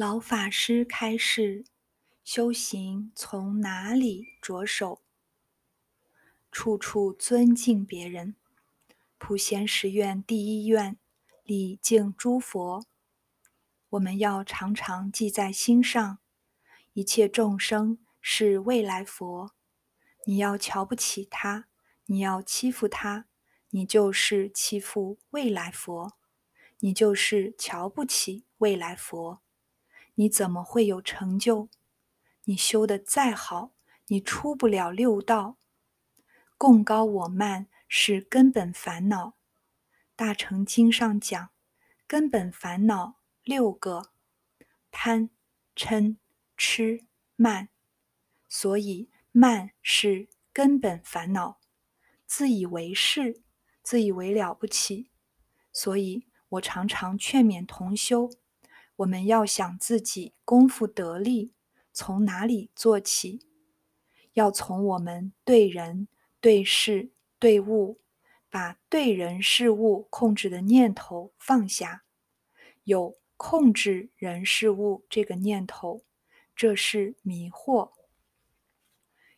老法师开示：修行从哪里着手？处处尊敬别人。普贤十愿第一愿：礼敬诸佛。我们要常常记在心上，一切众生是未来佛。你要瞧不起他，你要欺负他，你就是欺负未来佛，你就是瞧不起未来佛。你怎么会有成就？你修的再好，你出不了六道。共高我慢是根本烦恼。大乘经上讲，根本烦恼六个：贪、嗔、痴、慢。所以慢是根本烦恼。自以为是，自以为了不起。所以我常常劝勉同修。我们要想自己功夫得力，从哪里做起？要从我们对人、对事、对物，把对人事物控制的念头放下。有控制人事物这个念头，这是迷惑。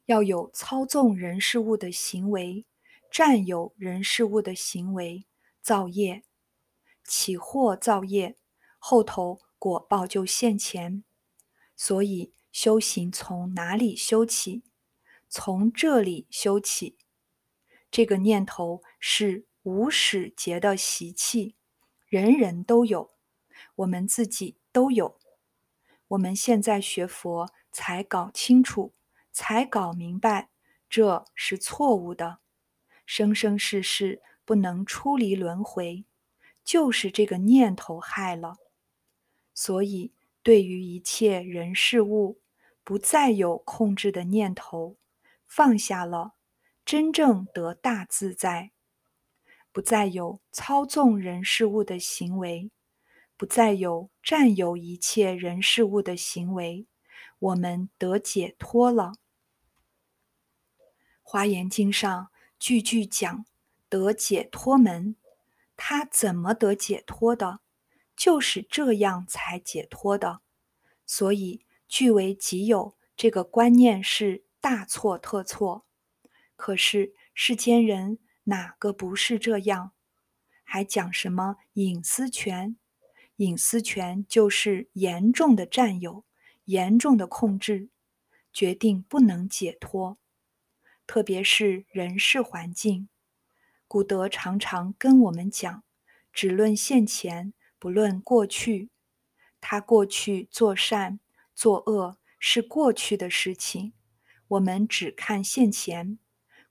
要有操纵人事物的行为，占有人事物的行为，造业，起祸造业，后头。果报就现前，所以修行从哪里修起？从这里修起。这个念头是无始劫的习气，人人都有，我们自己都有。我们现在学佛才搞清楚，才搞明白，这是错误的。生生世世不能出离轮回，就是这个念头害了。所以，对于一切人事物，不再有控制的念头，放下了，真正得大自在；不再有操纵人事物的行为，不再有占有一切人事物的行为，我们得解脱了。华严经上句句讲得解脱门，他怎么得解脱的？就是这样才解脱的，所以据为己有这个观念是大错特错。可是世间人哪个不是这样？还讲什么隐私权？隐私权就是严重的占有、严重的控制，决定不能解脱。特别是人事环境，古德常常跟我们讲，只论现前。不论过去，他过去做善做恶是过去的事情，我们只看现前。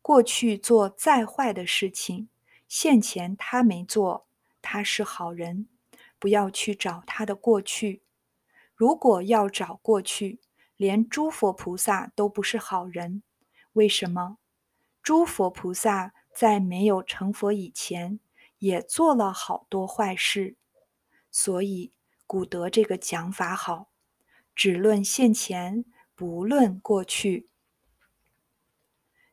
过去做再坏的事情，现前他没做，他是好人，不要去找他的过去。如果要找过去，连诸佛菩萨都不是好人。为什么？诸佛菩萨在没有成佛以前，也做了好多坏事。所以，古德这个讲法好，只论现前，不论过去。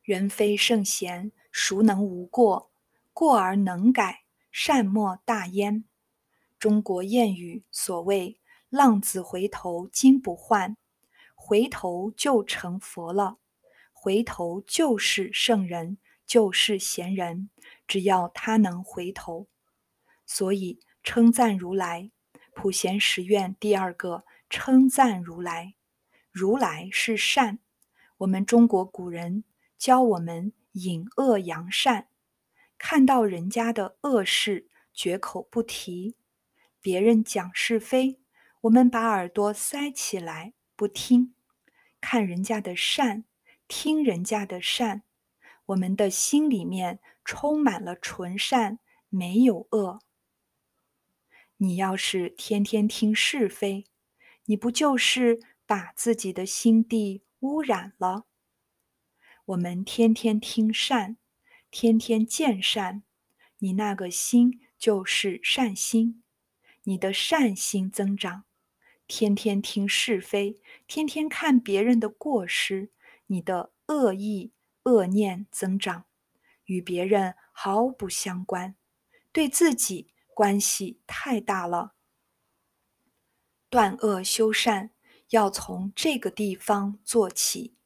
人非圣贤，孰能无过？过而能改，善莫大焉。中国谚语所谓“浪子回头金不换”，回头就成佛了，回头就是圣人，就是贤人。只要他能回头，所以。称赞如来，普贤十愿第二个称赞如来。如来是善，我们中国古人教我们隐恶扬善，看到人家的恶事绝口不提，别人讲是非，我们把耳朵塞起来不听；看人家的善，听人家的善，我们的心里面充满了纯善，没有恶。你要是天天听是非，你不就是把自己的心地污染了？我们天天听善，天天见善，你那个心就是善心，你的善心增长；天天听是非，天天看别人的过失，你的恶意恶念增长，与别人毫不相关，对自己。关系太大了。断恶修善要从这个地方做起。